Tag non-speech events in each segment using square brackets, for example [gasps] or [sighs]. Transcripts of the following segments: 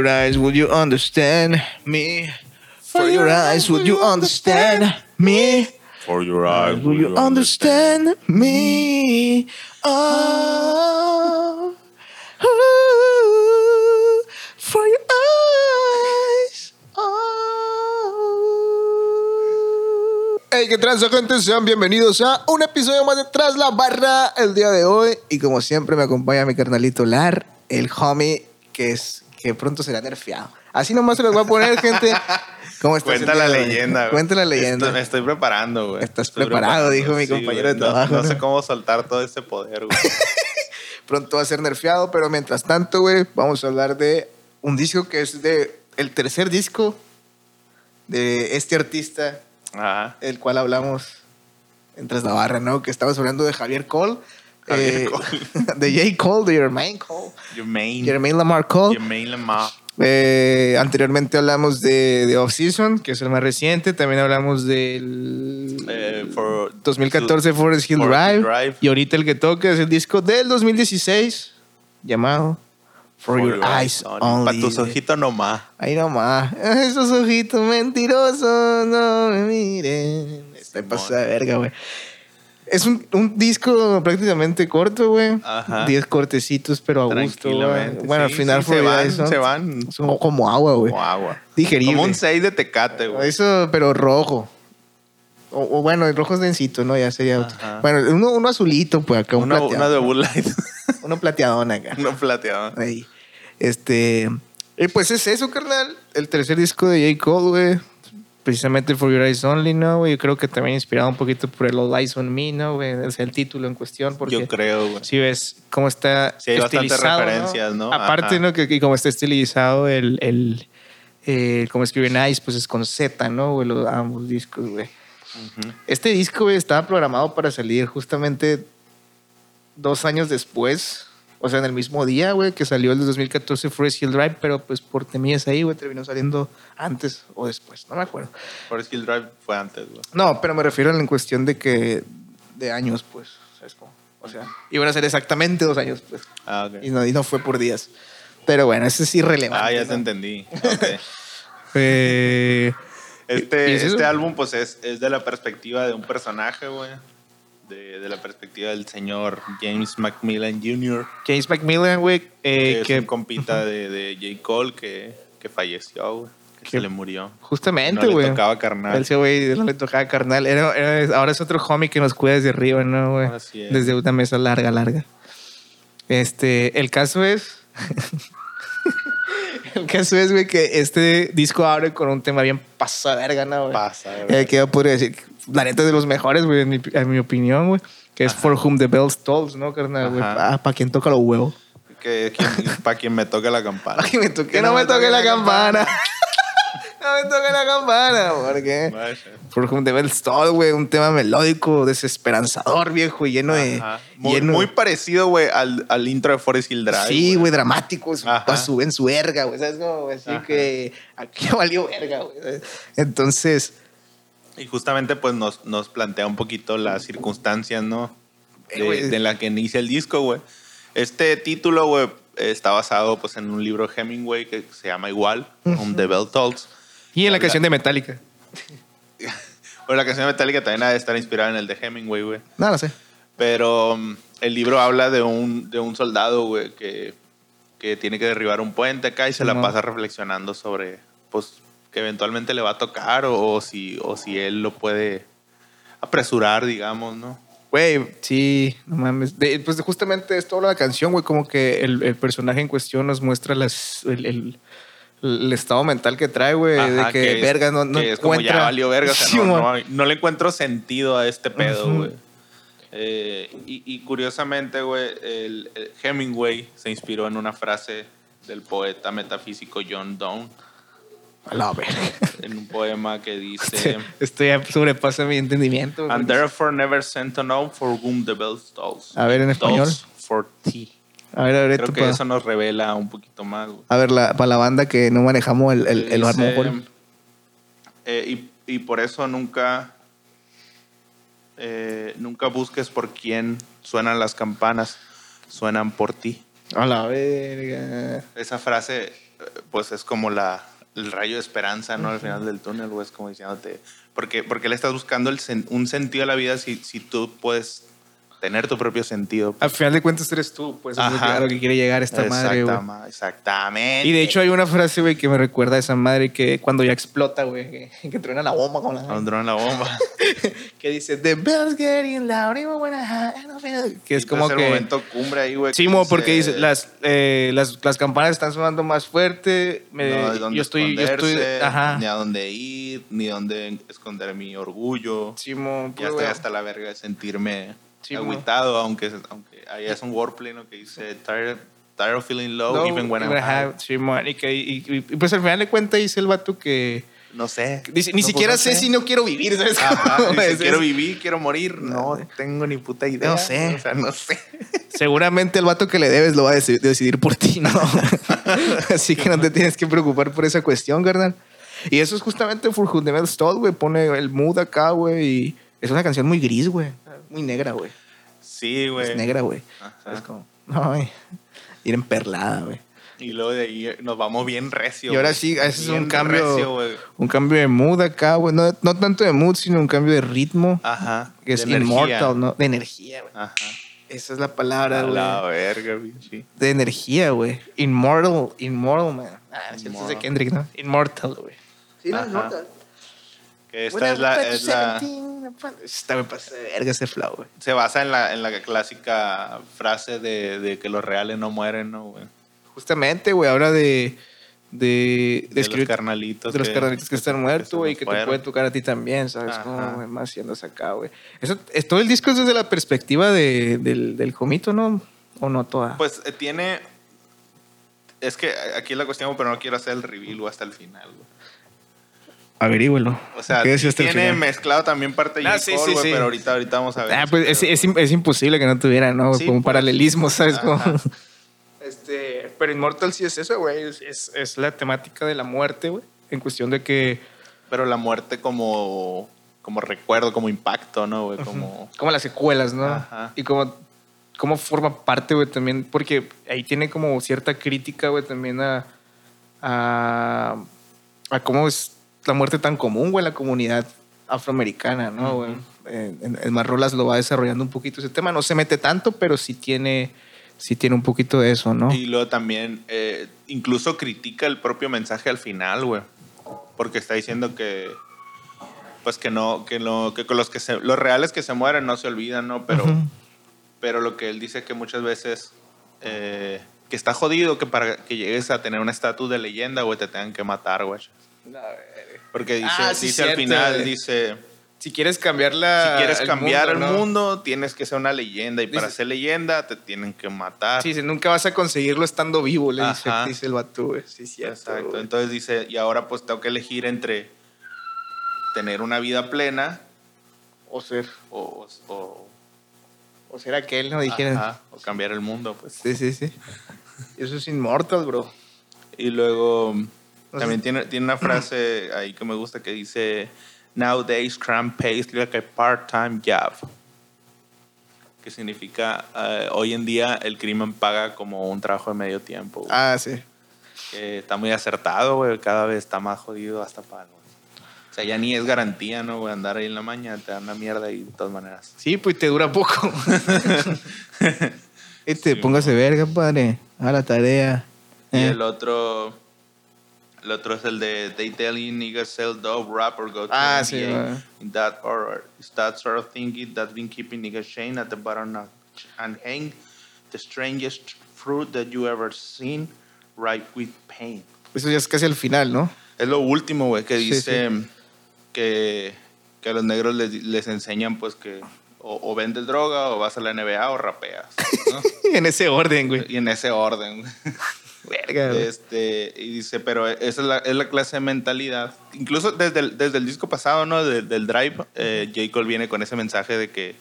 your eyes, would you understand me? For your eyes, would you understand me? For your eyes, Will you understand me? Oh, ooh, for your eyes. Oh. Hey, ¿qué transa, gente? Sean bienvenidos a un episodio más de Tras la Barra el día de hoy. Y como siempre, me acompaña mi carnalito Lar, el homie que es que pronto será nerfeado. Así nomás se los voy a poner, gente. ¿Cómo estás Cuenta la leyenda. güey. Cuenta la leyenda. Estoy, me estoy preparando, güey. Estás Estoy preparado, dijo mi compañero güey. de trabajo, No, ¿no? sé cómo soltar todo ese poder, güey. [laughs] pronto va a ser nerfeado, pero mientras tanto, güey, vamos a hablar de un disco que es de el tercer disco de este artista, Ajá. el cual hablamos en Tras la Barra, ¿no? Que estamos hablando de Javier Cole. Eh, Cole. [laughs] de J. Cole, de Jermaine Cole. Your main. Jermaine Lamar Cole. Your main Lamar. Eh, anteriormente hablamos de, de Off Season, que es el más reciente. También hablamos del Eh, for- 2014 Forest Hill Drive. Y ahorita el que toca es el disco del 2016 llamado For, Your, Eyes Only. Para tus ojitos nomás. Ahí nomás. [laughs] Esos ojitos mentirosos, no me miren. Estoy Simón. pasada de verga, güey. Es un, un disco prácticamente corto, güey. Ajá. Diez cortecitos, pero a gusto, güey. Bueno, al final sí, fue se van, eso. se van. Son como agua, güey. Como agua. Digerible. Como un 6 de tecate, güey. Eso, pero rojo. O, o bueno, el rojo es densito, ¿no? Ya sería otro. Bueno, uno, uno azulito, pues acá, un Una, de Bull Light. [laughs] Uno plateadón acá. Uno plateado. Ahí. Este. Y pues es eso, carnal. El tercer disco de J. Cole, güey. Precisamente For Your Eyes Only, ¿no, güey? Yo creo que también inspirado un poquito por el All Eyes on Me, ¿no, güey? Es el título en cuestión. Porque Yo creo, güey. si ves cómo está Sí, hay bastantes referencias, ¿no? Aparte, Ajá. ¿no? Que, que como está estilizado el... el eh, como escriben Ice, pues es con Z, ¿no? güey? Los, ambos discos, güey. Este disco, güey, estaba programado para salir justamente dos años después. O sea, en el mismo día, güey, que salió el de 2014 Forest Hill Drive, pero pues por temillas ahí, güey, terminó saliendo antes o después, no me acuerdo. Forest Hill Drive fue antes, güey. No, pero me refiero en cuestión de que, de años, pues, ¿sabes cómo? O sea, iban a ser exactamente dos años, pues, Ah, ok. y no, y no fue por días. Pero bueno, eso es irrelevante. Ah, ya ¿no? te entendí. [laughs] Ok. Eh, Este, ¿Y es este álbum, pues, es, es de la perspectiva de un personaje, güey. De, de la perspectiva del señor James Macmillan Jr., James Macmillan, güey, eh, que es que un compita de, de J. Cole que, que falleció, güey. Que se le murió. justamente, no le güey. tocaba carnal. Ese güey no le tocaba carnal. Era, era- ahora es otro homie que nos cuida desde arriba, ¿no, güey? Así es. Desde una mesa larga, larga. Este, el caso es. [laughs] el caso es, güey, que este disco abre con un tema bien pasa verga, ¿no, güey? Pasa, Eh, güey. que yo podría decir, la neta de los mejores, güey, en mi, en mi opinión, güey. Que es For Whom the Bells Tolls, ¿no, carnal? güey? Ajá. Ah, para quien toca los huevos. Que, para quien me toque la [laughs] campana. Para que me toque, que no me toque la campana. [laughs] no me toque la campana, porque. Vaya. For Whom the Bells Toll, güey, un tema melódico, desesperanzador, viejo, y lleno de. Ajá. Muy, lleno- muy parecido, güey, al, al intro de Forest Hill Drive. Sí, güey, dramático, Ajá. a su, en su verga, güey, ¿sabes? Como así Ajá. que aquí valió verga, güey. Entonces, Y justamente pues nos, nos plantea un poquito las circunstancias, ¿no? Eh. De, de la que inicia el disco, güey. Este título, güey, está basado pues en un libro de Hemingway que se llama igual, Home the Bell Tolls. y en la Habla- [laughs] canción de Metallica. Bueno, la canción metálica también ha de estar inspirada en el de Hemingway, güey. No, no sé. Pero um, el libro habla de un, de un soldado, güey, que, que tiene que derribar un puente acá y se la Simón. pasa reflexionando sobre, pues, que eventualmente le va a tocar o, o si, o si él lo puede apresurar, digamos, ¿no? Güey, sí, no mames. De- pues justamente esto habla la canción, güey, como que el, el personaje en cuestión nos muestra las, el, el- el estado mental que trae, güey, de Ajá, que, es- verga, no, no que es como ya valió verga, o sea, [laughs] Sí, no, no no le encuentro sentido a este pedo, güey. Eh, y, y curiosamente, güey, el Hemingway se inspiró en una frase del poeta metafísico John Donne, A la verga. en un poema que dice... Esto ya sobrepasa mi entendimiento. And therefore never sent to know for whom the bell tolls. A ver, en español. Tolls for tea. A ver, a ver, Creo que pa- eso nos revela un poquito más, güey. A ver, la, para la banda que no manejamos el, el, el Dice, eh, y, y por eso nunca, eh, nunca busques por quién suenan las campanas, suenan por ti. A la verga. Esa frase, eh, pues es como la, el rayo de esperanza, ¿no? Al final del túnel, güey, es como diciéndote, porque, porque le estás buscando el sen- un sentido a la vida si, si tú puedes tener tu propio sentido. Al final de cuentas eres tú, pues es lo que, Ajá. a lo que quiere llegar esta madre, güey. Exactamente. Y de hecho hay una frase, güey, que me recuerda a esa madre que cuando ya explota, güey, que, que truena la bomba con la... Cuando en la bomba. [laughs] que dice, the bell's getting loud, Que es como ese que... momento cumbre ahí, güey. Sí, mo, porque dice, las, eh, las, las campanas están sonando más fuerte, me- no hay dónde yo estoy, yo estoy, esconderse, ajá, ni a dónde ir, ni dónde esconder mi orgullo. sí, mo, ya puro, estoy hasta la verga de sentirme Sí, agüitado, aunque, aunque ahí es un wordplay ¿no? que dice tired, tired of feeling low, No, even when I'm high. sí, mo, y, que- y- y- y pues al final de cuentas dice el vato que No sé. dice, ni No, pues, siquiera no sé si no quiero vivir, ¿sabes? Ajá, [laughs] dice, quiero vivir, quiero morir. No No. tengo ni puta idea. No sé. O sea, no sé. [laughs] Seguramente el vato que le debes lo va a deci- decidir por ti, ¿no? [laughs] Así que no te tienes que preocupar por esa cuestión, carnal. Y eso es justamente For Whom the Bell Tolls, güey. Pone el mood acá, güey. Y es una canción muy gris, güey. Muy negra, güey. Sí, güey. Es negra, güey. Es como, ay, ir emperlada, güey. Y luego de ahí nos vamos bien recio. Y ahora güey. sí, ese es un cambio, recio, güey. un cambio de mood acá, güey. No, no tanto de mood, sino un cambio de ritmo. Ajá. que es de energía. immortal, ¿no? De energía, güey. Ajá. Esa es la palabra, A la güey. verga, bichi. De energía, güey. Immortal, immortal, man. Ah, es de Kendrick, ¿no? Immortal, güey. Sí, Ajá. Que esta es la, es la- Esta me pasa de verga ese flow, güey. Se basa en la, en la clásica frase de, de que los reales no mueren, ¿no, güey? Justamente, güey, ahora de... De, de, De los carnalitos. de los carnalitos que están muertos, güey, nos que te puede tocar a ti también, ¿sabes? Ajá. Como, güey, más yéndose acá, güey. Eso, es, todo el disco es desde la perspectiva de, del, del jomito, ¿no? ¿O no toda? Pues eh, tiene. Es que aquí es la cuestión, pero no quiero hacer el reveal hasta el final, güey. Averígüelo. O sea, ¿Qué decía hasta el tiene mezclado también parte de Ah, sí, sí, güey, sí. pero ahorita, ahorita vamos a ver. Ah, pues es, es, es imposible que no tuviera, ¿no? Sí, Como un pues. paralelismo, ¿sabes? Como-. Este, pero Immortal sí es eso, güey. Es, es, es la temática de la muerte, güey. En cuestión de que. Pero la muerte como, como recuerdo, como impacto, ¿no, güey? Como. Como las secuelas, ¿no? Ajá. Y como. Cómo forma parte, güey, también. Porque ahí tiene como cierta crítica, güey, también a. A, a cómo es la muerte tan común, güey, en la comunidad afroamericana, ¿no, güey? En, en, en Marrolas lo va desarrollando un poquito ese tema. No se mete tanto, pero sí tiene. Sí tiene un poquito de eso, ¿no? Y luego también, eh, incluso critica el propio mensaje al final, güey. Porque está diciendo que. Pues que no, que no, que con los que se, los reales que se mueren no se olvidan, ¿no? Pero, pero lo que él dice que muchas veces eh, que está jodido que para que llegues a tener un estatus de leyenda, güey, te tengan que matar, güey. Porque dice, Ah, sí, dice al final, güey. dice, Si quieres cambiar la. si quieres cambiar el ¿no? mundo, tienes que ser una leyenda. Y para ser leyenda te tienen que matar. Sí, dice, nunca vas a conseguirlo estando vivo, le dice, Ajá. dice el güey. Sí, cierto. Exacto. güey. Entonces dice, y ahora pues tengo que elegir entre tener una vida plena O ser. o, o, O ser aquel, ¿no? Dijeron. ajá, o cambiar el mundo, pues. Sí, sí, sí. Eso es Immortal, bro. Y luego también tiene, tiene una frase ahí que me gusta que dice, Nowadays crime pays like a part-time job. Que significa, eh, hoy en día el crimen paga como un trabajo de medio tiempo. güey. Ah, sí. Que está muy acertado, güey. Cada vez está más jodido hasta para... O sea, ya ni es garantía, ¿no? güey? Andar ahí en la mañana te dan una mierda y de todas maneras. Sí, pues te dura poco. [laughs] este, Sí, póngase verga, padre. A la tarea. Y Eh. el otro... El otro es el de They tell you niggas sell dope, rap or go to Ah, NBA. sí. In that order. It's that sort of thinking that's been keeping niggas chained at the bottom of, and hang the strangest fruit that you ever seen ripe with pain. Eso ya es casi al final, ¿no? Es lo último, güey, que Sí, dice Que, que a los negros les, les enseñan pues que o, o vendes droga o vas a la NBA o rapeas, ¿no? [laughs] en ese orden, güey. y en ese orden. güey. [laughs] Verga. Este, y dice, pero esa es la, es la clase de mentalidad. Incluso desde el, desde el disco pasado, ¿no? Del, del Drive, eh, J. Cole viene con ese mensaje de que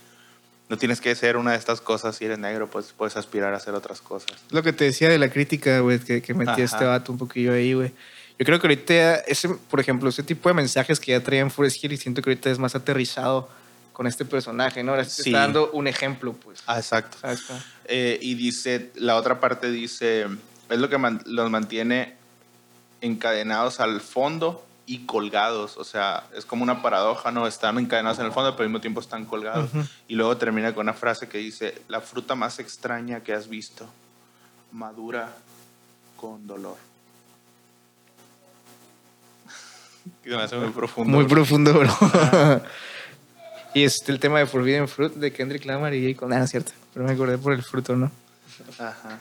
no tienes que ser una de estas cosas si eres negro, pues puedes aspirar a hacer otras cosas. Lo que te decía de la crítica, güey, que, que metía este vato un poquillo ahí, güey. Yo creo que ahorita, ese, por ejemplo, ese tipo de mensajes que ya traían Forest Hill y siento que ahorita es más aterrizado con este personaje, ¿no? Ahora sí está dando un ejemplo, pues. Ah, exacto. ¿Sabes cómo? Eh, y dice, la otra parte dice, es lo que man- los mantiene encadenados al fondo y colgados. O sea, es como una paradoja, ¿no? Están encadenados en el fondo, pero al mismo tiempo están colgados. Y luego termina con una frase que dice, la fruta más extraña que has visto, madura con dolor. [laughs] que me hace muy profundo. Muy profundo, bro. [laughs] y este el tema de Forbidden Fruit de Kendrick Lamar y J. Cole. Ah, cierto. Pero me acordé por el fruto, ¿no? Ajá.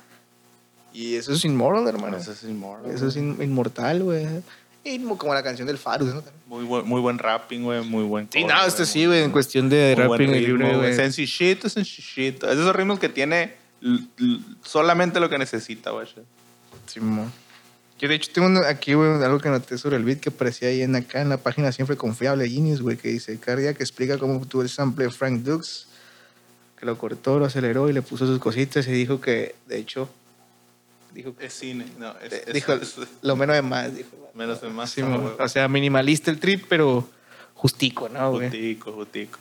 Y eso es inmoral, hermano. Eso es inmoral. Eso es in- inmortal, güey. Como la canción del Farus, ¿no? Muy buen, muy buen rapping, güey. Muy buen. Sí, no, este sí, güey, en cuestión de rapping libre, güey. Sencillito, sencillito. Es esos ritmos que tiene solamente lo que necesita, güey. Simón. Yo de hecho tengo aquí, güey, algo que noté sobre el beat que aparecía ahí en acá en la página siempre confiable Genius, güey, que dice Cardia que explica cómo tuvo el sample de Frank Dukes, que lo cortó, lo aceleró y le puso sus cositas y dijo que, de hecho, dijo, Es cine, no. Es, eh, es- dijo es- lo menos de más, dijo. menos de más. Simón. güey. o sea, minimalista el trip, pero justico, ¿no, güey? Jutico, jutico.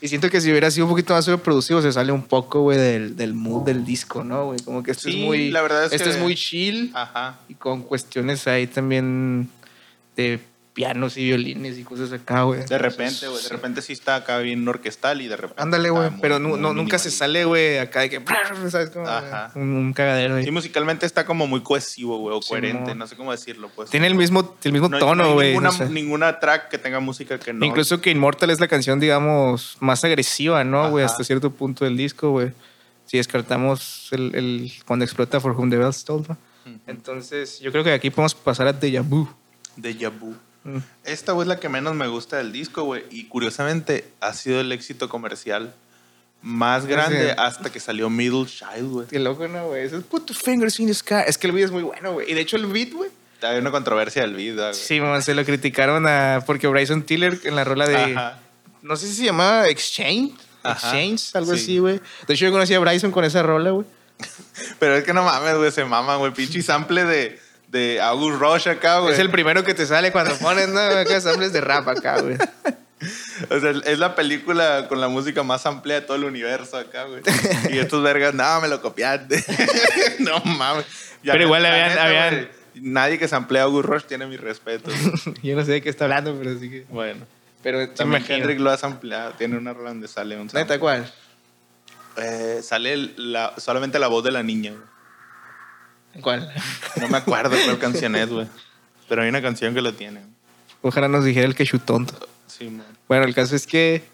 Y siento que si hubiera sido un poquito más sobreproducido, se sale un poco, güey, del, del mood del disco, ¿no, güey? Como que este Sí, es muy. la verdad es este que- es muy chill Ajá. y con cuestiones ahí también de pianos y violines y cosas acá, güey. De repente, güey. De repente sí está acá bien orquestal y de repente. Ándale, güey. Pero muy no, nunca se sale, güey, acá de que. [laughs] Ajá. un, un cagadero, Sí, güey. musicalmente está como muy cohesivo, güey, o coherente. No sé cómo decirlo, pues. Tiene el mismo, el mismo No no tono, güey. ninguna, o sea. ninguna track que tenga música que no. Incluso que Immortal es la canción, digamos, más agresiva, ¿no, güey? Hasta cierto punto del disco, güey. Si descartamos el, el- cuando explota For Whom the Bell Toll, ¿no? Entonces, yo creo que aquí podemos pasar a Deja Vu. Deja Vu. Mm. Esta, güey, es la que menos me gusta del disco, güey. Y curiosamente ha sido el éxito comercial más grande Sí. hasta que salió Middle Child, güey. Qué loco, ¿no, güey? Es Put your fingers in the sky. Es que el beat es muy bueno, güey. Y de hecho el beat, güey. Hay una controversia del video, güey. Sí, mamá, se lo criticaron a... Porque Bryson Tiller en la rola de... Ajá. No sé si se llamaba Exchange. Ajá. Exchange, algo Sí. así, güey. De hecho, yo conocí a Bryson con esa rola, güey. [laughs] Pero es que no mames, güey, se maman, güey. Pinche sample de, de August Rush acá, güey. Es el primero que te sale cuando pones, ¿no? Acá samples de rap acá, güey. [laughs] O sea, es la película con la música más amplia de todo el universo acá, güey. [laughs] Y estos vergas, no, me lo copiaste. [laughs] no mames. Ya, Pero igual habían- neta, habían- güey, Nadie que samplea a August Rush tiene mi respeto. güey. Yo no sé de qué está hablando, pero sí que... bueno. Pero También. Kendrick lo ha sampleado. Tiene una rola donde sale un sample. ¿Neta cuál? Eh, sale la, solamente la voz de la niña, güey. ¿Cuál? No me acuerdo cuál canción es, güey. Pero hay una canción que lo tiene. Ojalá nos dijera el que tonto. Sí, man. Bueno, el caso es que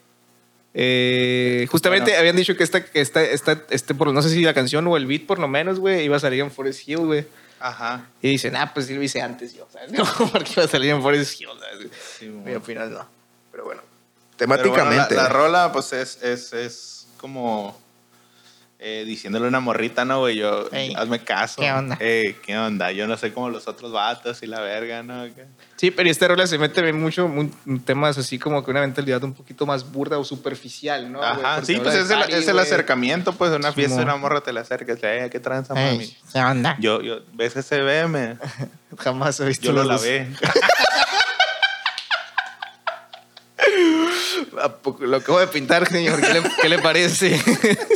eh, justamente Bueno. habían dicho que esta, que esta, esta, este, por, no sé si la canción o el beat por lo menos, güey, iba a salir en Forest Hill, güey. Ajá. Y dicen, ah, pues sí lo hice antes yo, ¿sabes? [laughs] Como porque iba a salir en Forest Hill, ¿sabes? Sí, man. Y al final no. Pero bueno. Pero bueno, Temáticamente. la, la rola, pues es, es, es como eh, diciéndole a una morrita, ¿no, güey? Yo, Ey, hazme caso. ¿qué onda? Ey, ¿qué onda? Yo no sé cómo los otros vatos y la verga, ¿no? Sí, pero esta rola se mete bien mucho en temas así como que una mentalidad un poquito más burda o superficial, ¿no? Ajá, sí, pues es el, es el acercamiento, pues, de una fiesta de una morra te la acercas, eh, ¿qué tranza, mami? ¿qué onda? Yo, yo, ¿ves ese BM? [laughs] Jamás he visto Yo lo lavé. [laughs] ¿A poco Lo acabo de pintar, señor. ¿Qué le, qué le parece? [laughs]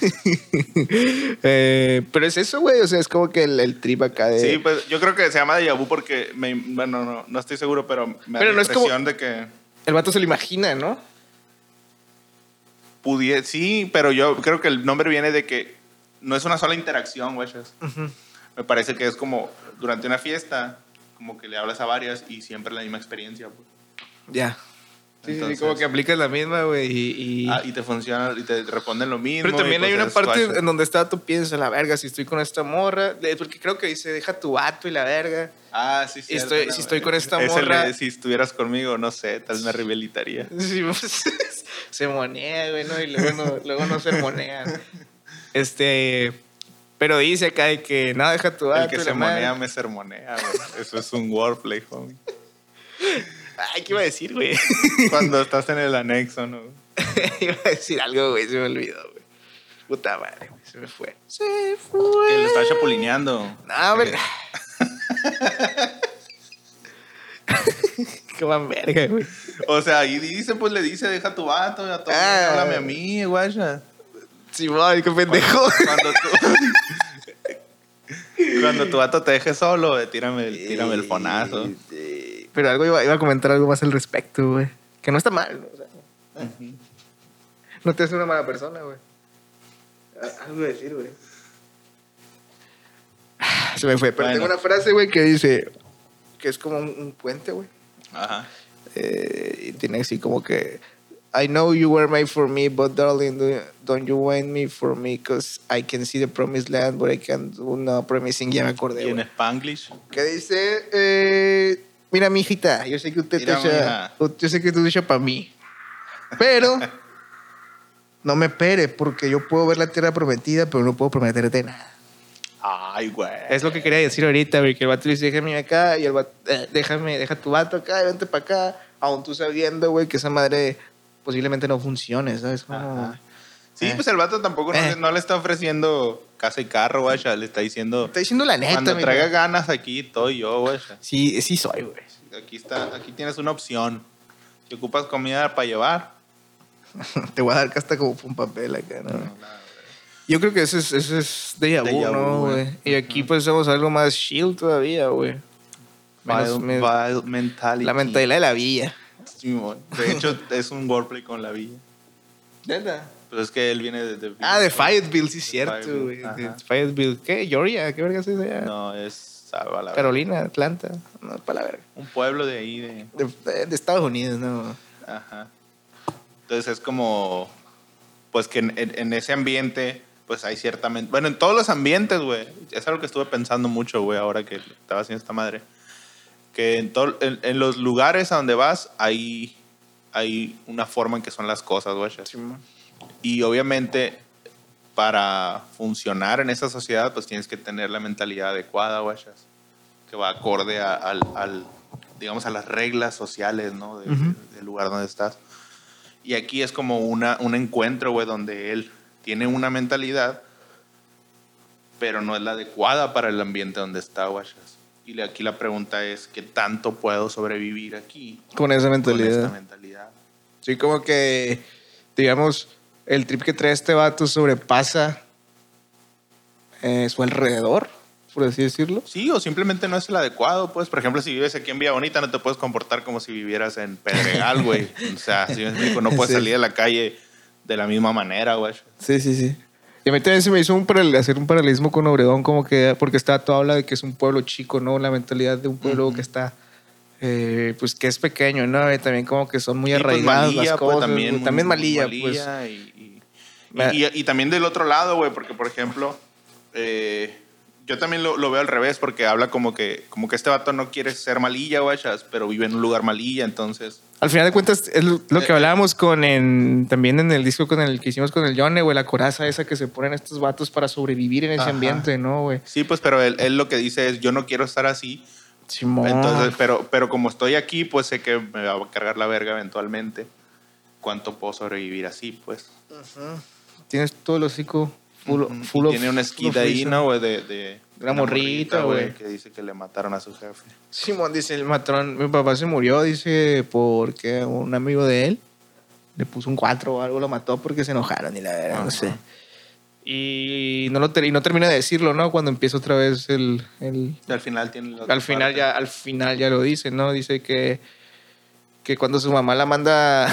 [laughs] Eh, pero es eso, güey. O sea, es como que el, el trip acá de. Sí, pues yo creo que se llama Deja Vu porque, me, bueno, no, no estoy seguro, pero me Pero da no la es como- impresión de que El vato se lo imagina, ¿no? pudiera, sí, pero yo creo que el nombre viene de que no es una sola interacción, güey. Me parece que es como durante una fiesta, como que le hablas a varias y siempre la misma experiencia. Ya. Sí, Entonces- como que aplicas la misma, güey. Y, y- Ah, y te funciona y te responden lo mismo. Pero también y hay pues una parte en donde está tú piensas, la verga, si estoy con esta morra. Porque creo que dice, deja tu vato y la verga. Ah, sí, sí. estoy- si estoy con esta morra- si estuvieras conmigo, no sé, tal vez me rehabilitaría. [laughs] Sí, pues, [laughs] se monea, güey, ¿no? Y luego no, luego no se monea. Este. Pero dice acá de que no, deja tu vato. El que y se la madre. monea me sermonea, güey. Eso es un wordplay, homie. [laughs] Ay, ¿qué iba a decir, güey? [laughs] Cuando estás en el anexo, ¿no? [laughs] iba a decir algo, güey, se me olvidó, güey. Puta madre, güey, se me fue. Se Que fue. lo está chapulineando. No, a ver. [laughs] Qué van verga, güey. O sea, ahí dice, pues le dice, deja tu vato, a todo, Ah. háblame a mí, guaya. Simón, qué pendejo. Cuando tú, Cuando tu vato te deje solo, eh, tírame, el- tírame el fonazo. Pero algo iba, iba a comentar algo más al respecto, güey. Que no está mal, ¿no? O sea, no te hace una mala persona, güey. Algo decir, güey. [sighs] Se me fue, pero Bueno. tengo una frase, güey, que dice que es como un, un puente, güey. Ajá. Eh, y tiene así como que I know you were made for me, but darling, do- don't you want me for me? Because I can see the promised land, but I can't do no promising. Ya me acordé, Y en. Spanglish. Que dice, eh, mira, mijita, yo sé que usted Mira, te echa, yo sé que tú te echa para mí, pero no me pere porque yo puedo ver la tierra prometida, pero no puedo prometerte nada. Ay, güey. Es lo que quería decir ahorita, güey, que el vato le dice, déjame acá, y el vato, eh, déjame, deja tu vato acá, y vente para acá, aún tú sabiendo, güey, que esa madre posiblemente no funcione, ¿sabes? Como. Sí, Eh. pues el vato tampoco no, Eh. no le está ofreciendo casa y carro, güey. Le está diciendo, Está diciendo la neta, cuando traiga ganas aquí, estoy yo, güey. Sí, sí soy, güey. Aquí está, aquí tienes una opción. Si ocupas comida para llevar. [laughs] Te voy a dar hasta como un papel acá, ¿no? Yo creo que eso es, eso es déjà vu, Déjà vu, ¿no, güey. Y aquí pues somos algo más chill todavía, güey. Menos- me- vile mentality. La mentalidad de la villa. Simón. De hecho, es un wordplay con la villa. ¿Neta? Pues es que él viene de... de- Ah, de Fayetteville, sí, De cierto, Fayetteville, güey. De. Fayetteville. ¿Qué? ¿Georgia? ¿Qué verga es eso allá? No, es... la verga. Carolina, Atlanta. No, para la verga. Un pueblo de ahí, de... De, de- Estados Unidos, no. Ajá. Entonces es como, pues que en, en- en ese ambiente, pues hay ciertamente, bueno, en todos los ambientes, güey, es algo que estuve pensando mucho, güey, ahora que estaba haciendo esta madre, que en, todo- en, en los lugares a donde vas hay, hay una forma en que son las cosas, güey. Y obviamente para funcionar en esa sociedad, pues tienes que tener la mentalidad adecuada, güey, que va acorde a- al, al, digamos, a las reglas sociales, ¿no? De- Ujú. del lugar donde estás. Y aquí es como una, un encuentro, güey, donde él tiene una mentalidad, pero no es la adecuada para el ambiente donde está, güey. Y aquí la pregunta es, ¿qué tanto puedo sobrevivir aquí Con esa con mentalidad. esta mentalidad? Sí, como que, digamos, el trip que trae este vato sobrepasa eh, su alrededor, por así decirlo. Sí, o simplemente no es el adecuado, pues. Por ejemplo, si vives aquí en Villa Bonita, no te puedes comportar como si vivieras en Pedregal, güey. [laughs] O sea, si me explico, no puedes Sí. salir a la calle de la misma manera, güey. Sí, sí, sí. Y a mí también se me hizo un hacer un paralelismo con Obregón, como que, porque está todo habla de que es un pueblo chico, ¿no? La mentalidad de un pueblo que está, eh, pues que es pequeño, ¿no? Y también como que son muy pues, arraigadas Malilla, las pues, cosas. también, también Malilla, Malilla pues. y, y- Me- y- y también del otro lado, güey, porque, por ejemplo, eh, yo también lo, lo veo al revés, porque habla como que, como que este vato no quiere ser malilla, güey, pero vive en un lugar malilla, entonces... Al final de cuentas, es lo que Eh, hablábamos con en, también en el disco con el que hicimos con el Johnny, güey, la coraza esa que se ponen estos vatos para sobrevivir en ese Ajá. ambiente, ¿no, güey? Sí, pues, pero él, él lo que dice es, yo no quiero estar así, Simón. Entonces, pero, pero como estoy aquí, pues sé que me va a cargar la verga eventualmente. ¿Cuánto puedo sobrevivir así, pues? Tienes todo el hocico full, of- tiene una esquina ahí. ¿no, güey? De, de Una morrita, güey. Que dice que le mataron a su jefe. Simón dice el matrón, mi papá se murió, dice, porque un amigo de él le puso un 4 o algo, lo mató porque se enojaron y la verdad, no Ajá. sé. Y no, lo ter- y no termina de decirlo, ¿no? Cuando empieza otra vez el... el al final tiene la al, final parte. ya, al final ya lo dice, ¿no? Dice que, que cuando su mamá la manda,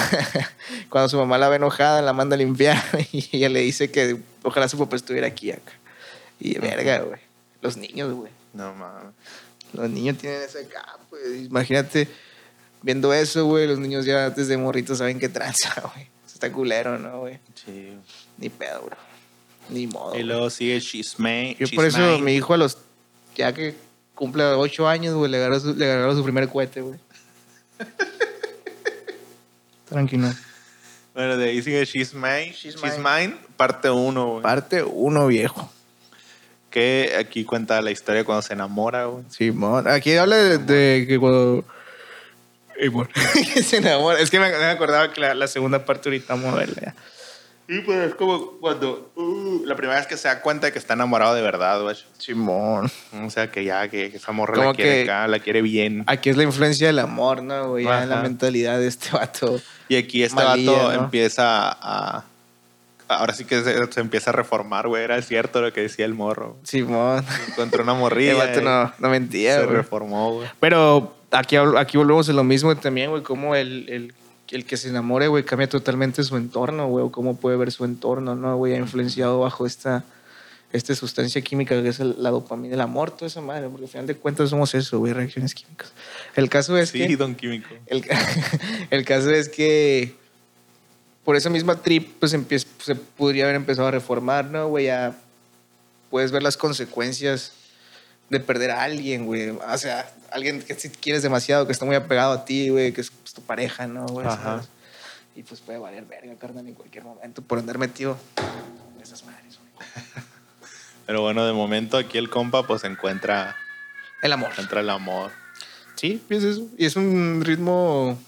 [laughs] cuando su mamá la ve enojada, la manda a limpiar [laughs] y ella le dice que ojalá su papá estuviera aquí acá. Y verga, güey. Los niños, güey. No mames. Los niños tienen ese acá, pues. Imagínate viendo eso, güey. Los niños ya desde morritos saben qué tranza, [laughs] güey. Está culero, ¿no, güey? Sí. Ni pedo, bro. Ni modo. Y luego sigue She's May. Yo por eso mi hijo a los... Ya que cumple ocho años, güey, le agarró su, le agarró su primer cohete, güey. [laughs] Tranquilo. Bueno, de ahí sigue She's Mine. She's She's, Mine. Mine, parte uno, güey. Parte uno, viejo. Que aquí cuenta la historia cuando se enamora, güey. Simón. Aquí habla de, de que cuando... Y bueno, [laughs] que se enamora. Es que me, me acordaba que la, la segunda parte ahorita vamos a verla ya. Y pues es como cuando uh, la primera vez que se da cuenta de que está enamorado de verdad, güey. Simón. O sea, que ya, que, que esa morra Como la quiere que- acá, la quiere bien. Aquí es la influencia del amor, ¿no, güey? Ya Ajá. la mentalidad de este vato. Y aquí este Malilla, vato ¿no? empieza a... Ahora sí que se, se empieza a reformar, güey. Era cierto lo que decía el morro. Simón. Encontró una morrilla. El vato no, no mentía, se güey. reformó, güey. Pero aquí, aquí volvemos a lo mismo también, güey, como el, el, el que se enamore, güey, cambia totalmente su entorno, güey, o cómo puede ver su entorno, ¿no, güey? Ha influenciado bajo esta, esta sustancia química que es el- la dopamina, el amor, toda esa madre, porque al final de cuentas somos eso, güey, reacciones químicas. El caso es Sí, que... don Químico. El, ca- [laughs] el caso es que por esa misma trip, pues empieza, se podría haber empezado a reformar, ¿no, güey? Ya puedes ver las consecuencias de perder a alguien, güey. O sea, alguien que si quieres demasiado, que está muy apegado a ti, güey, que es pues, tu pareja, ¿no, güey? Ajá. ¿Sabes? Y pues puede valer verga, carnal, en cualquier momento por andar metido en esas madres, güey. [laughs] Pero bueno, de momento aquí el compa pues encuentra, El amor. encuentra el amor. Sí, es eso. Y es un ritmo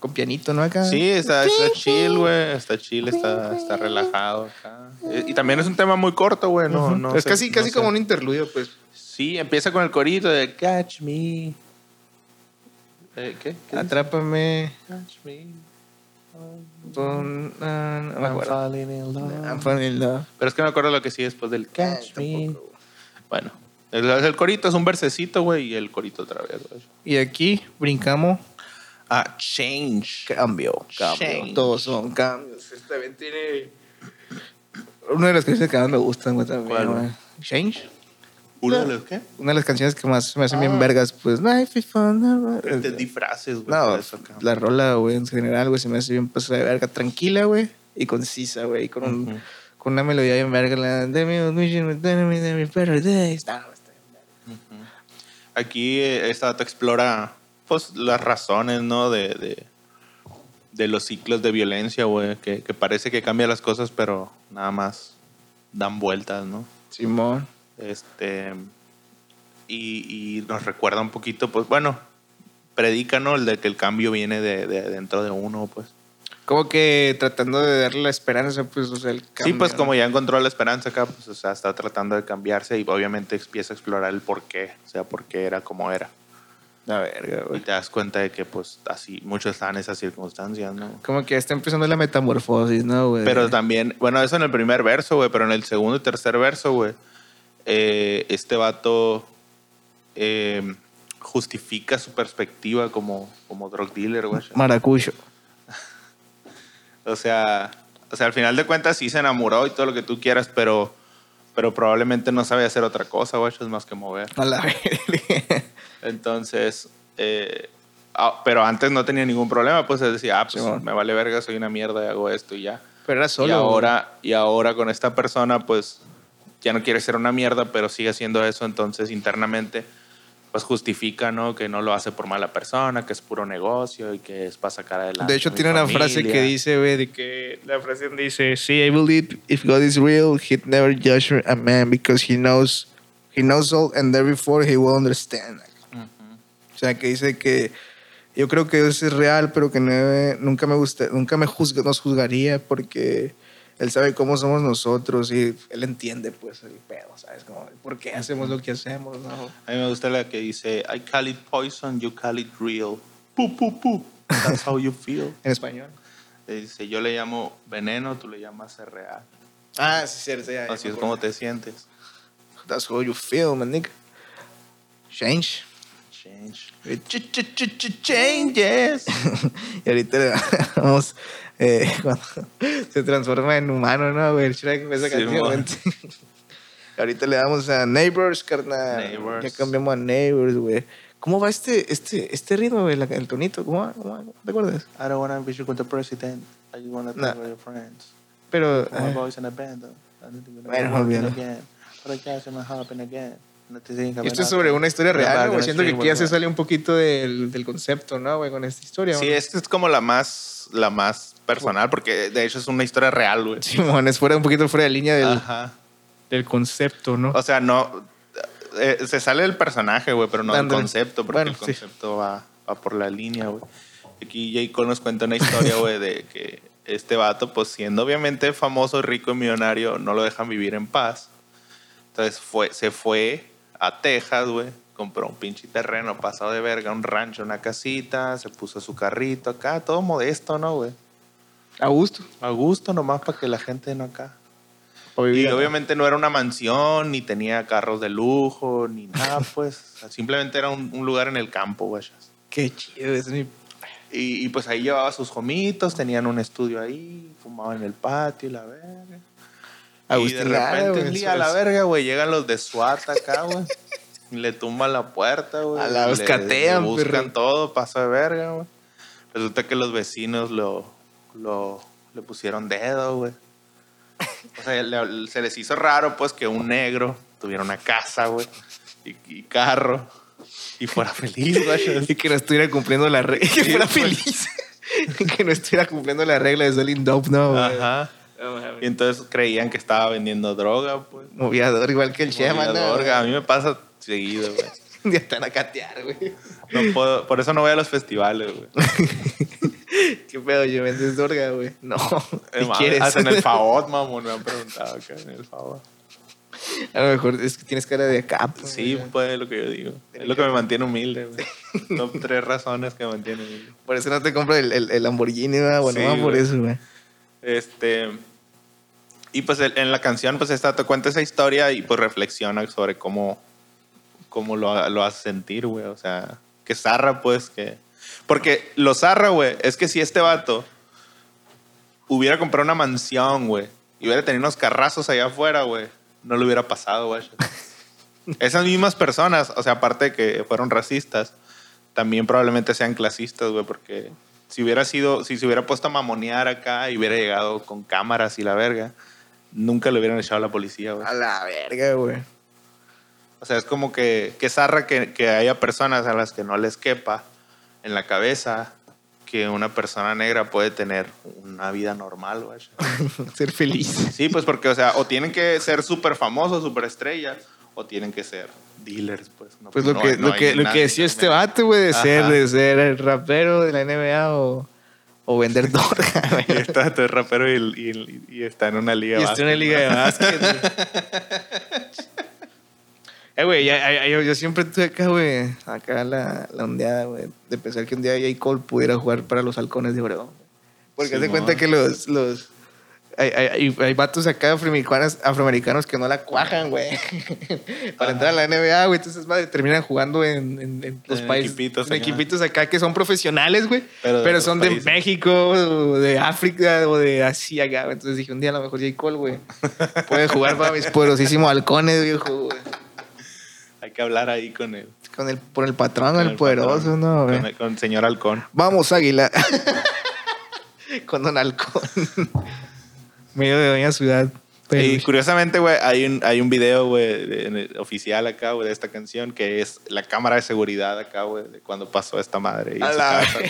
con pianito, ¿no? Acá. Sí, está, está chill, güey. Está chill, está, está relajado acá. Y también es un tema muy corto, güey. No, no es sé- casi, no casi sé. como un interludio, pues. Sí, empieza con el corito de Catch Me. Eh, ¿Qué? ¿Qué? Atrápame. Catch Me. Ah, no me I'm acuerdo. falling in love. I'm falling in love. Pero es que me acuerdo lo que sí después del Catch Ah, Me. Bueno, el, el corito es un versecito, güey, y el corito otra vez, güey. Y aquí brincamos. Ah, Change. Cambio, cambio. Change. Todos son cambios. Este también tiene. Una de las canciones que más me gustan, güey, también. Change. ¿Uno de los qué? Una de las canciones que más me hacen bien Ah. vergas, pues. Life is fun. Entendí frases, güey. No, eso la rola, güey, en general, güey, se me hace bien pasada de verga. Tranquila, güey, y concisa, güey, y con, un- Ujú. con una melodía bien verga. La de mi mission, de mi de mi better days. No, bien. Aquí eh, esta data explora pues las razones, ¿no? De, de, de los ciclos de violencia, güey, que, que parece que cambia las cosas, pero nada más dan vueltas, ¿no? Simón. Este y, y nos recuerda un poquito, pues bueno, predica, ¿no? El de que el cambio viene de, de dentro de uno, pues. Como que tratando de darle la esperanza, pues, o sea, el Sí, cambio, pues ¿no? como ya encontró la esperanza acá, pues o sea, está tratando de cambiarse y obviamente empieza a explorar el por qué, o sea, por qué era como era. La verga, Y güey. te das cuenta de que pues así, muchos están en esas circunstancias, ¿no? Como que está empezando la metamorfosis, ¿no, güey? Pero también, bueno, eso en el primer verso, güey, pero en el segundo y tercer verso, güey, eh, este vato eh, justifica su perspectiva como, como drug dealer, güey. Maracucho. [laughs] O sea, o sea, al final de cuentas sí se enamoró y todo lo que tú quieras, pero, pero probablemente no sabe hacer otra cosa, güey, es más que mover. A la. [laughs] Entonces, eh, ah, pero antes no tenía ningún problema, pues decía, ah, pues Simón. me vale verga, soy una mierda y hago esto y ya. Pero era solo. y ahora, y ahora con esta persona, pues ya no quiere ser una mierda, pero sigue haciendo eso, entonces internamente, pues justifica, ¿no? Que no lo hace por mala persona, que es puro negocio y que es para sacar adelante. De hecho, tiene una frase que dice, güey, de que la frase dice, sí, I believe if God is real, he'd never judge a man because he knows, he knows all and therefore he will understand. Ujú. O sea, que dice que yo creo que Dios es real, pero que no- nunca me gusta, nunca me juzga, nos juzgaría porque él sabe cómo somos nosotros y él entiende, pues, el pedo, ¿sabes? Como, ¿por qué hacemos lo que hacemos, no? A mí me gusta la que dice, I call it poison, you call it real. Pu, pu, pu. That's how you feel. [laughs] En español. Dice, yo le llamo veneno, tú le llamas real. Ah, sí, cierto, ya. Así es como te sientes. That's how you feel, man, nigga. Change. Change. Ch- ch- ch- ch- Changes. [laughs] y ahorita le [laughs] vamos eh, [laughs] cuando se transforma en humano, ¿no? güey? El Shrek esa canción. Y ahorita le damos a Neighbors, carnal. Neighbors. Ya cambiamos a Neighbors, güey. ¿Cómo va este, este, este ritmo, güey? El tonito, ¿cómo va? ¿Cómo va? ¿Te acuerdas? I don't want to be with the president. I just want to Nah. talk with your friends. Pero. My eh, boys in the band. though. I need to be Bueno, olvídalo. again. But I can't see my happen again. No te digan que esto es sobre una historia real, back ¿no, in güey. the Siento que aquí ya se sale un poquito del, del concepto, ¿no, güey? Con esta historia. Sí, esta es como la más, la más personal, porque de hecho es una historia real, güey. [laughs] Simón, es fuera, un poquito fuera de línea del, Ajá. del concepto, ¿no? O sea, no. eh, se sale del personaje, güey, pero no del concepto, porque Bueno, el sí. concepto va, va por la línea, güey. Aquí J. Cole nos cuenta una historia, güey, de que este vato, pues siendo obviamente famoso, rico y millonario, no lo dejan vivir en paz. Entonces fue, se fue a Texas, güey, compró un pinche terreno pasado de verga, un rancho, una casita, se puso su carrito acá, todo modesto, ¿no, güey? A gusto. A gusto, nomás para que la gente no acá. Y obviamente no era una mansión, ni tenía carros de lujo, ni nada, [laughs] pues. Simplemente era un, un lugar en el campo, güey. Qué chido, es mi... Y, y, pues ahí llevaba sus jomitos, tenían un estudio ahí, fumaban en el patio y la verga. y de Agustín repente un día a la verga, güey, llegan los de SWAT acá, güey. [laughs] le tumban la puerta, güey. A la le- escatean, le buscan perro. todo, paso de verga, güey. Resulta que los vecinos lo, lo le pusieron dedo, güey. O sea, le- se les hizo raro, pues, que un negro tuviera una casa, güey, y, y carro, y fuera feliz, güey. [laughs] Y que no estuviera cumpliendo la regla. Que fuera pues. feliz. [laughs] que no estuviera cumpliendo la regla de Selling Dope, no, güey. Ajá. Y entonces creían que estaba vendiendo droga, pues. Moviador, igual que el Chema, Movía ¿no? A mí me pasa seguido, güey. [laughs] Ya están a catear, güey. No puedo, por eso no voy a los festivales, güey. [laughs] ¿Qué pedo? ¿Yo vendes droga, güey? No. Eh, ¿Qué mames, quieres? Hasta en el [laughs] favor, mamón, me han preguntado acá en el favor. A lo mejor es que tienes cara de acá. pues, Sí, güey. pues es lo que yo digo. Es lo que me mantiene humilde, güey. Son [laughs] tres razones que me mantienen humilde. Por eso no te compro el, el, el Lamborghini, ¿verdad? Bueno, Sí, por güey. eso, güey. Este. Y pues en la canción, pues esta te cuenta esa historia y pues reflexiona sobre cómo, cómo lo, lo hace sentir, güey. O sea, que zarra, pues, que. Porque lo zarra, güey, es que si este vato hubiera comprado una mansión, güey, y hubiera tenido unos carrazos allá afuera, güey, no le hubiera pasado, güey. [laughs] Esas mismas personas, o sea, aparte de que fueron racistas, también probablemente sean clasistas, güey, porque si hubiera sido, si se hubiera puesto a mamonear acá y hubiera llegado con cámaras y la verga, nunca le hubieran echado a la policía, güey. A la verga, güey. O sea, es como que, que zarra que, que haya personas a las que no les quepa en la cabeza que una persona negra puede tener una vida normal, güey. [laughs] Ser feliz. Sí, pues porque, o sea, o tienen que ser súper famosos, súper estrellas, o tienen que ser dealers, pues. No, Pues lo no- que, no lo que, lo que decía este vato, güey, de ser, de ser el rapero de la NBA o, o vender [laughs] droga, Y güey. está este rapero y, y- y está en una liga Y de está en una básquet, liga de básquet. [laughs] Eh, güey, yo, yo siempre tuve acá, güey, acá la, la ondeada, güey, de pensar que un día J. Cole pudiera jugar para los halcones de Obregón. Porque Sí, haz de mo. cuenta que los, los hay, hay, hay- vatos acá afroamericanos, afroamericanos que no la cuajan, güey. [laughs] para Ajá. entrar a la NBA, güey. Entonces, madre, terminan jugando en, en- en los En países. equipitos en equipitos acá que son profesionales, güey. Pero son de. México, o de África, o de Asia, acá. güey. Entonces dije, un día a lo mejor J. Cole, güey, puede jugar para mis poderosísimos halcones, viejo, güey. Que hablar ahí con él. Con el, por el patrón, el, poderoso, patrón, ¿no? Con, el- con señor Halcón. Vamos, Águila. [laughs] con Don Halcón. [laughs] Medio de Doña Ciudad. Y curiosamente, güey, hay un, hay un video, güey, oficial acá, güey, de esta canción, que es la cámara de seguridad acá, güey, de cuando pasó esta madre. Y, A en su la casa. [laughs]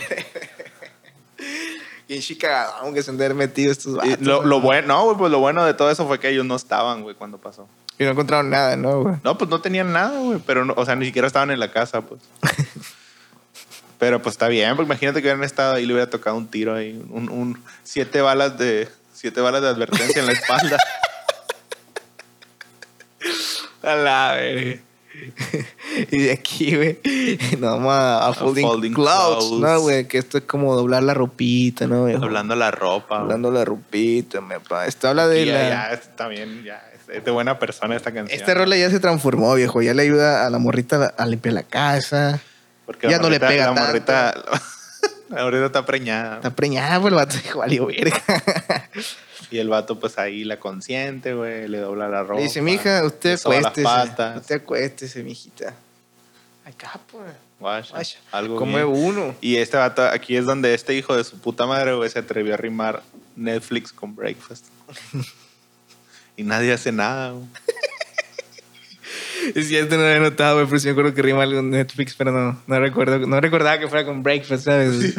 Y en Chicago, aunque se han metido estos Y lo, ¿no? lo bueno, no, güey, pues lo bueno de todo eso fue que ellos no estaban, güey, cuando pasó. Y no encontraron nada, ¿no, güey? No, pues no tenían nada, güey, pero, no- o sea, ni siquiera estaban en la casa, pues. [laughs] pero pues está bien, porque imagínate que hubieran estado ahí y le hubiera tocado un tiro ahí, un, un siete balas de siete balas de advertencia en la espalda. [laughs] A la verga. y de aquí, güey, nos vamos a, a folding, folding clothes. ¿no, güey? Que esto es como doblar la ropita, ¿no? viejo? Hablando la ropa. güey. Hablando la ropita, me pa. Esto habla de ya, la... ya, también, ya, es- es de buena persona esta canción. Esta rola ya se transformó, viejo. Ya le ayuda a la morrita a, limpiar la casa. Porque ya la no le pega la tanto. morrita, [laughs] la morrita está preñada. Está preñada, pues el vato dijo, valió verga. [laughs] Y el vato, pues ahí la consiente, güey, le dobla la ropa. Le dice, mija, usted acuéstese. Usted acuéstese, mijita. Acá, pues. Guacha, Vaya. algo Como bien. uno. Y este vato, aquí es donde este hijo de su puta madre, güey, se atrevió a rimar Netflix con Breakfast. [laughs] y nadie hace nada, güey. [laughs] Es cierto, no lo había notado, güey, pero sí me acuerdo que rima algo en Netflix, pero no, no recuerdo, no recordaba que fuera con Breakfast, ¿sabes? [laughs]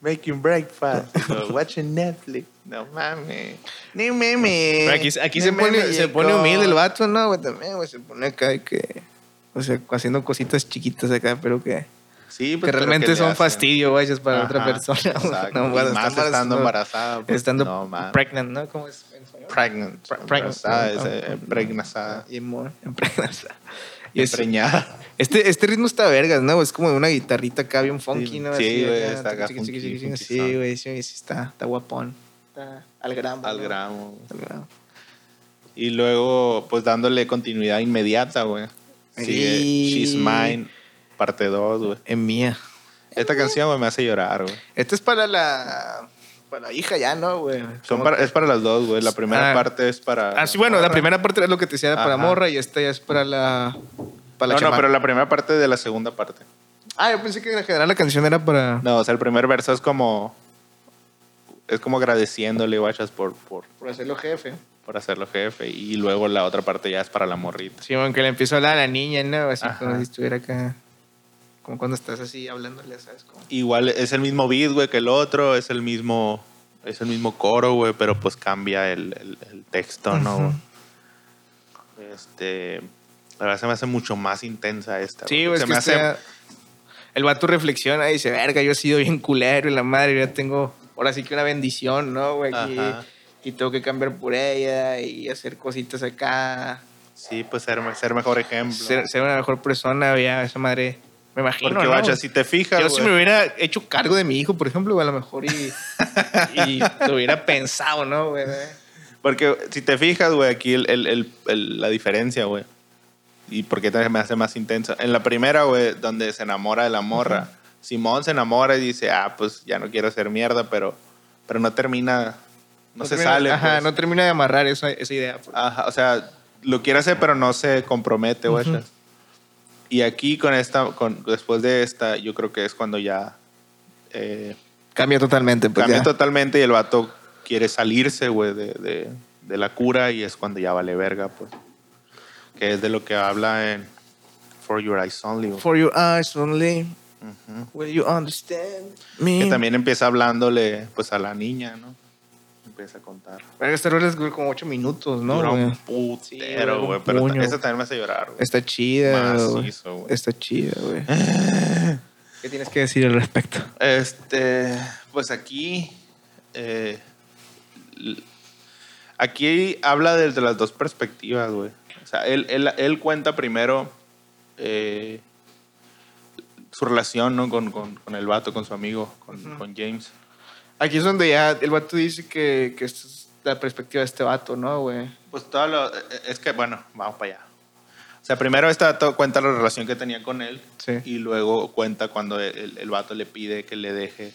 Making breakfast, no, watching Netflix. No mames. Ni meme. Pero aquí, aquí se pone, se pone humilde el vato, ¿no, güey? También, güey, se pone acá y que... O sea, haciendo cositas chiquitas acá, pero que, Sí, pues, que realmente ¿qué le son hacen? fastidio, güey, es para Ajá, otra persona. exacto. No, bueno, más estando embarazada. pues, Estando no, man. pregnant, ¿no? ¿Cómo es en español? Pregnant. Pre- pregnant. Es, ¿no? eh. Y empregnazada. [laughs] Es- Empreñada. Este, este ritmo está vergas, ¿no? Es como de una guitarrita acá bien funky, Sí, ¿no? sí, Así güey, está acá funky, Sí, güey, sí, sí, está, está guapón. Está al gramo. Al gramo. Al gramo. Y luego, pues dándole continuidad inmediata, güey. Y- She's Mine, parte 2, güey. Es mía. Esta canción, güey, me hace llorar, güey. Esta es para la, para la hija ya, ¿no, güey? Son para- es para las dos, güey. La primera Ah. parte es para. Ah, sí, bueno, la primera parte es lo que te decía para Ajá. morra y esta ya es para la. Para la No, no, pero la primera parte de la segunda parte. Ah, yo pensé que en general la canción era para. No, o sea, el primer verso es como. Es como agradeciéndole, guachas, por, por, Por hacerlo jefe. por hacerlo jefe. Y luego la otra parte ya es para la morrita. Sí, aunque le empiezo a hablar a la niña, ¿no? Así Ajá. como si estuviera acá. Como cuando estás así hablándole, ¿sabes? Como... Igual es el mismo beat, güey, que el otro. Es el mismo. Es el mismo coro, güey, pero pues cambia el, el- el texto, ¿no? Este. La verdad se me hace mucho más intensa esta. Sí, güey, es se que me hace. El vato reflexiona y dice, verga, yo he sido bien culero y la madre, ya tengo, ahora sí que una bendición, ¿no, güey? Y tengo que cambiar por ella y hacer cositas acá, Sí, pues ser, ser mejor ejemplo. ser, ser una mejor persona, ya, esa madre, me imagino, Porque, ¿no? guacha, si te fijas. Yo si güey, me hubiera hecho cargo de mi hijo, por ejemplo, a lo mejor y, [laughs] y lo hubiera pensado, ¿no, güey? Porque si te fijas, güey, aquí el, el- el- la diferencia, güey. Y porque también me hace más intenso. En la primera, güey, donde se enamora de la morra, Simón se enamora y dice, ah, pues ya no quiero hacer mierda, pero, pero no termina, no, se termina- sale. Ajá, pues. no termina de amarrar esa, esa idea. pues. Ajá, o sea, lo quiere hacer, pero no se compromete, güey. Ujú. Y aquí con esta, con, después de esta, yo creo que es cuando ya eh, Cambia totalmente, pues cambia ya. totalmente y el vato quiere salirse, güey, de, de- de la cura y es cuando ya vale verga, pues. Que es de lo que habla en For Your Eyes Only, güey. For your eyes only, Ujú. will you understand me? Que también empieza hablándole, pues, a la niña, ¿no? Empieza a contar. Verga, este rol es como 8 minutos, ¿no? Dura un putero, güey, pero puño. esa también me hace llorar, güey. Está chida, güey. Macizo, güey. Está chida, güey. [gasps] ¿Qué tienes que decir al respecto? Este, pues aquí, eh, aquí habla desde las dos perspectivas, güey. O sea, él, él, él cuenta primero eh, su relación, ¿no? Con, con, con el vato, con su amigo, con James. Aquí es donde ya el vato dice que, que esta es la perspectiva de este vato, ¿no, güey? Pues todo lo, es que, bueno, vamos para allá. O sea, primero este vato cuenta la relación que tenía con él Sí. y luego cuenta cuando el, el vato le pide que le deje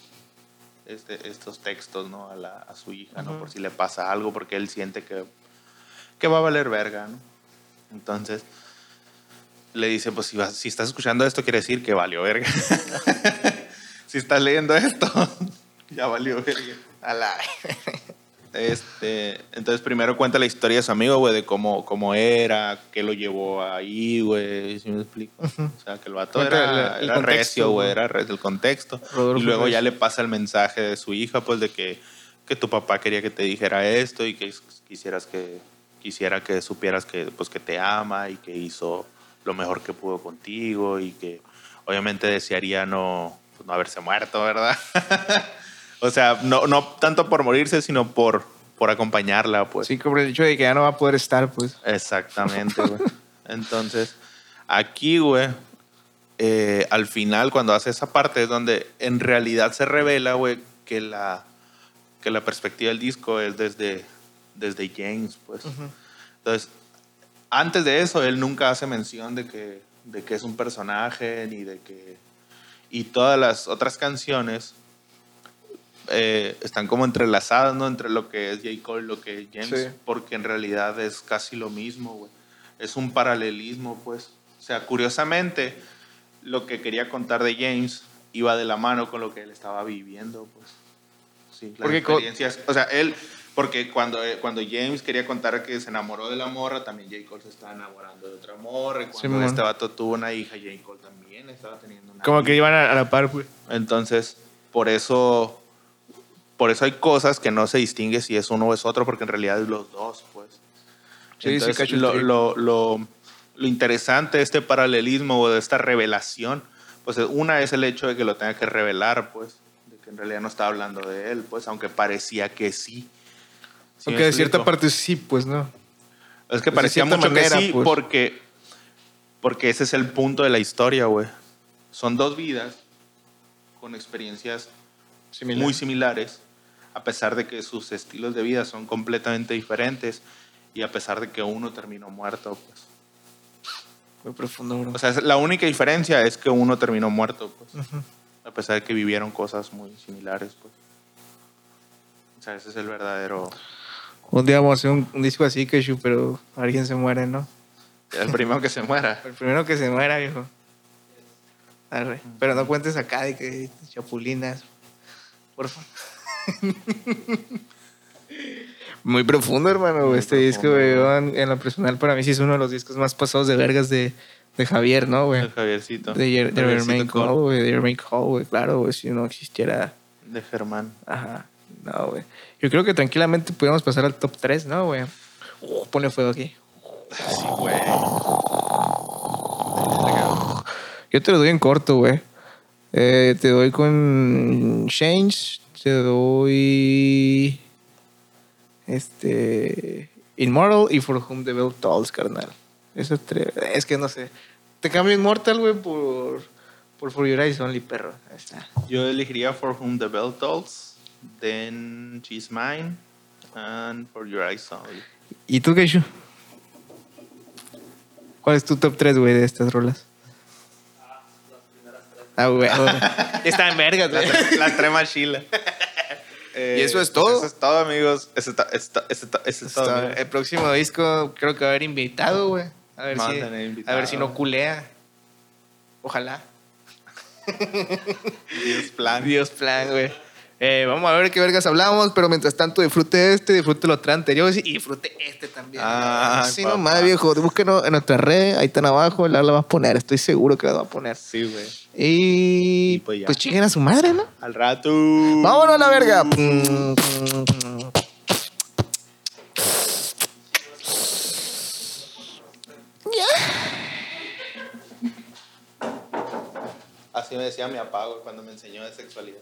este, estos textos ¿no? a, la- a su hija, ¿no? Por si le pasa algo, porque él siente que, que va a valer verga. ¿no? Entonces le dice, pues si, vas- si estás escuchando esto, quiere decir que valió verga. [laughs] si estás leyendo esto, [laughs] ya valió verga. A la... [laughs] Este, entonces primero cuenta la historia de su amigo, güey, de cómo, cómo era, qué lo llevó ahí, güey, si me explico. O sea, que el vato era, el- el era contexto, recio, güey, era del contexto. Rodolfo y luego ya le pasa el mensaje de su hija, pues, de que, que tu papá quería que te dijera esto y que quisieras que, quisiera que supieras que, pues, que te ama y que hizo lo mejor que pudo contigo y que obviamente desearía no, pues, no haberse muerto, ¿verdad? [laughs] O sea, no, no tanto por morirse, sino por, por acompañarla, pues. Sí, como el hecho de que ya no va a poder estar, pues. Exactamente, güey. Entonces, aquí, güey, eh, al final, cuando hace esa parte, es donde en realidad se revela, güey, que la, que la perspectiva del disco es desde, desde James, pues. Entonces, antes de eso, él nunca hace mención de que, de que es un personaje, ni de que... Y todas las otras canciones eh, están como entrelazadas, ¿no? Entre lo que es J. Cole y lo que es James, Sí. porque en realidad es casi lo mismo, güey. Es un paralelismo, pues. O sea, curiosamente, lo que quería contar de James iba de la mano con lo que él estaba viviendo, pues. Sí, las experiencias. O sea, él, porque cuando, eh, cuando James quería contar que se enamoró de la morra, también J. Cole se estaba enamorando de otra morra. Y cuando Simón. este vato tuvo una hija, J. Cole también estaba teniendo una Como hija. que iban a, a la par, güey. Entonces, por eso, por eso hay cosas que no se distingue si es uno o es otro, porque en realidad es los dos, pues. Sí, sí, Entonces, el lo, lo, lo, lo interesante de este paralelismo o de esta revelación, pues una es el hecho de que lo tenga que revelar, pues, de que en realidad no está hablando de él, pues, aunque parecía que sí. ¿Sí Aunque de cierta parte sí, pues, ¿no. Es que Pues, parecía mucho manera, que sí, pues. porque Porque ese es el punto de la historia, güey. Son dos vidas con experiencias Similar. muy similares, a pesar de que sus estilos de vida son completamente diferentes y a pesar de que uno terminó muerto, pues. Muy profundo, bro. O sea, la única diferencia es que uno terminó muerto, pues. A pesar de que vivieron cosas muy similares, pues. O sea, ese es el verdadero... Un día vamos a hacer un, un disco así, Keshu, pero alguien se muere, ¿no? [laughs] El primero que se muera. El primero que se muera, viejo. Arre. Pero no cuentes acá de que chapulinas. Por favor. Muy profundo, hermano. Muy este disco, profundo, güey, en, en lo personal, para mí sí es uno de los discos más pasados de vergas de, de Javier, ¿no, güey? El Javiercito. De, Jer- de Jermaine Cole. Güey. De Jermaine Cole, güey. Claro, güey. Si no existiera. De Germán. Ajá. No, güey. Yo creo que tranquilamente pudiéramos pasar al top 3, ¿no, güey? Uh, ponle fuego aquí. Sí, güey. Yo te lo doy en corto, güey. Eh, te doy con Change, te doy este Immortal y For Whom the Bell Tolls, carnal. Esos tres. Es que no sé. Te cambio Immortal, güey, por por For Your Eyes Only, perro. Ahí está. Yo elegiría For Whom the Bell Tolls, then She's Mine, and For Your Eyes Only. ¿Y tú, Keishu? ¿Cuál es tu top 3, güey, de estas rolas? Ah, güey. [laughs] Está en vergas, [laughs] La, güey. la trema chila. Eh, ¿Y eso es todo? Eso es todo, amigos. Eso, está- eso está- eso está- eso es todo. El próximo disco creo que va a haber invitado, güey. A ver si tener a invitado. ver si no culea. Ojalá. Dios plan. Dios plan, güey. Eh, vamos a ver qué vergas hablamos, pero mientras tanto disfrute este, disfrute lo otro anterior y disfrute este también. Ah, sí, nomás, viejo. Búsquenos en nuestras redes, ahí están abajo, la la vas a poner, estoy seguro que la va a poner. Sí, güey. Y, Y pues ya. pues chinguen a su madre, ¿no? Al rato. Vámonos a la verga. Así me decía mi apago cuando me enseñó de sexualidad.